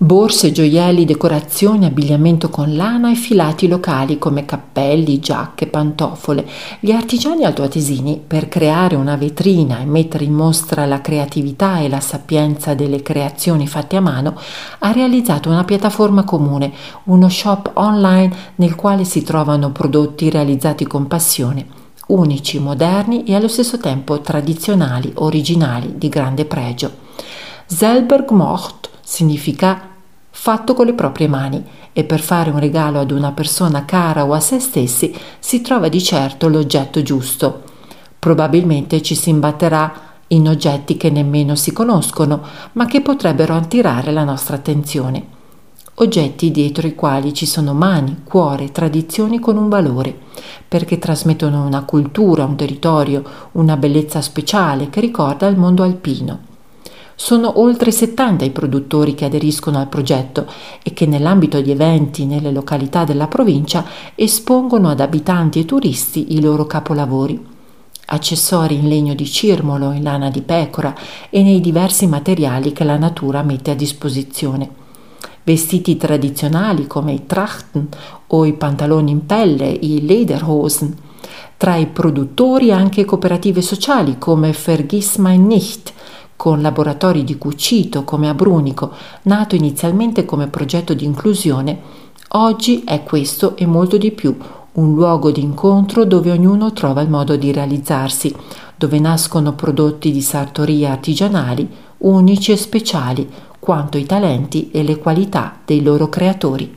Borse, gioielli, decorazioni, abbigliamento con lana e filati locali come cappelli, giacche, pantofole. Gli artigiani altoatesini, per creare una vetrina e mettere in mostra la creatività e la sapienza delle creazioni fatte a mano, ha realizzato una piattaforma comune, uno shop online nel quale si trovano prodotti realizzati con passione, unici, moderni e allo stesso tempo tradizionali, originali, di grande pregio. Selberg Mocht significa fatto con le proprie mani e per fare un regalo ad una persona cara o a se stessi si trova di certo l'oggetto giusto. Probabilmente ci si imbatterà in oggetti che nemmeno si conoscono, ma che potrebbero attirare la nostra attenzione. Oggetti dietro i quali ci sono mani, cuore, tradizioni con un valore, perché trasmettono una cultura, un territorio, una bellezza speciale che ricorda il mondo alpino. Sono oltre 70 i produttori che aderiscono al progetto e che nell'ambito di eventi nelle località della provincia espongono ad abitanti e turisti i loro capolavori. Accessori in legno di cirmolo, in lana di pecora e nei diversi materiali che la natura mette a disposizione. Vestiti tradizionali come i Trachten o i pantaloni in pelle, i Lederhosen. Tra i produttori anche cooperative sociali come Vergiss mein nicht, con laboratori di cucito come a Brunico, nato inizialmente come progetto di inclusione, oggi è questo e molto di più, un luogo di incontro dove ognuno trova il modo di realizzarsi, dove nascono prodotti di sartoria artigianali, unici e speciali, quanto i talenti e le qualità dei loro creatori.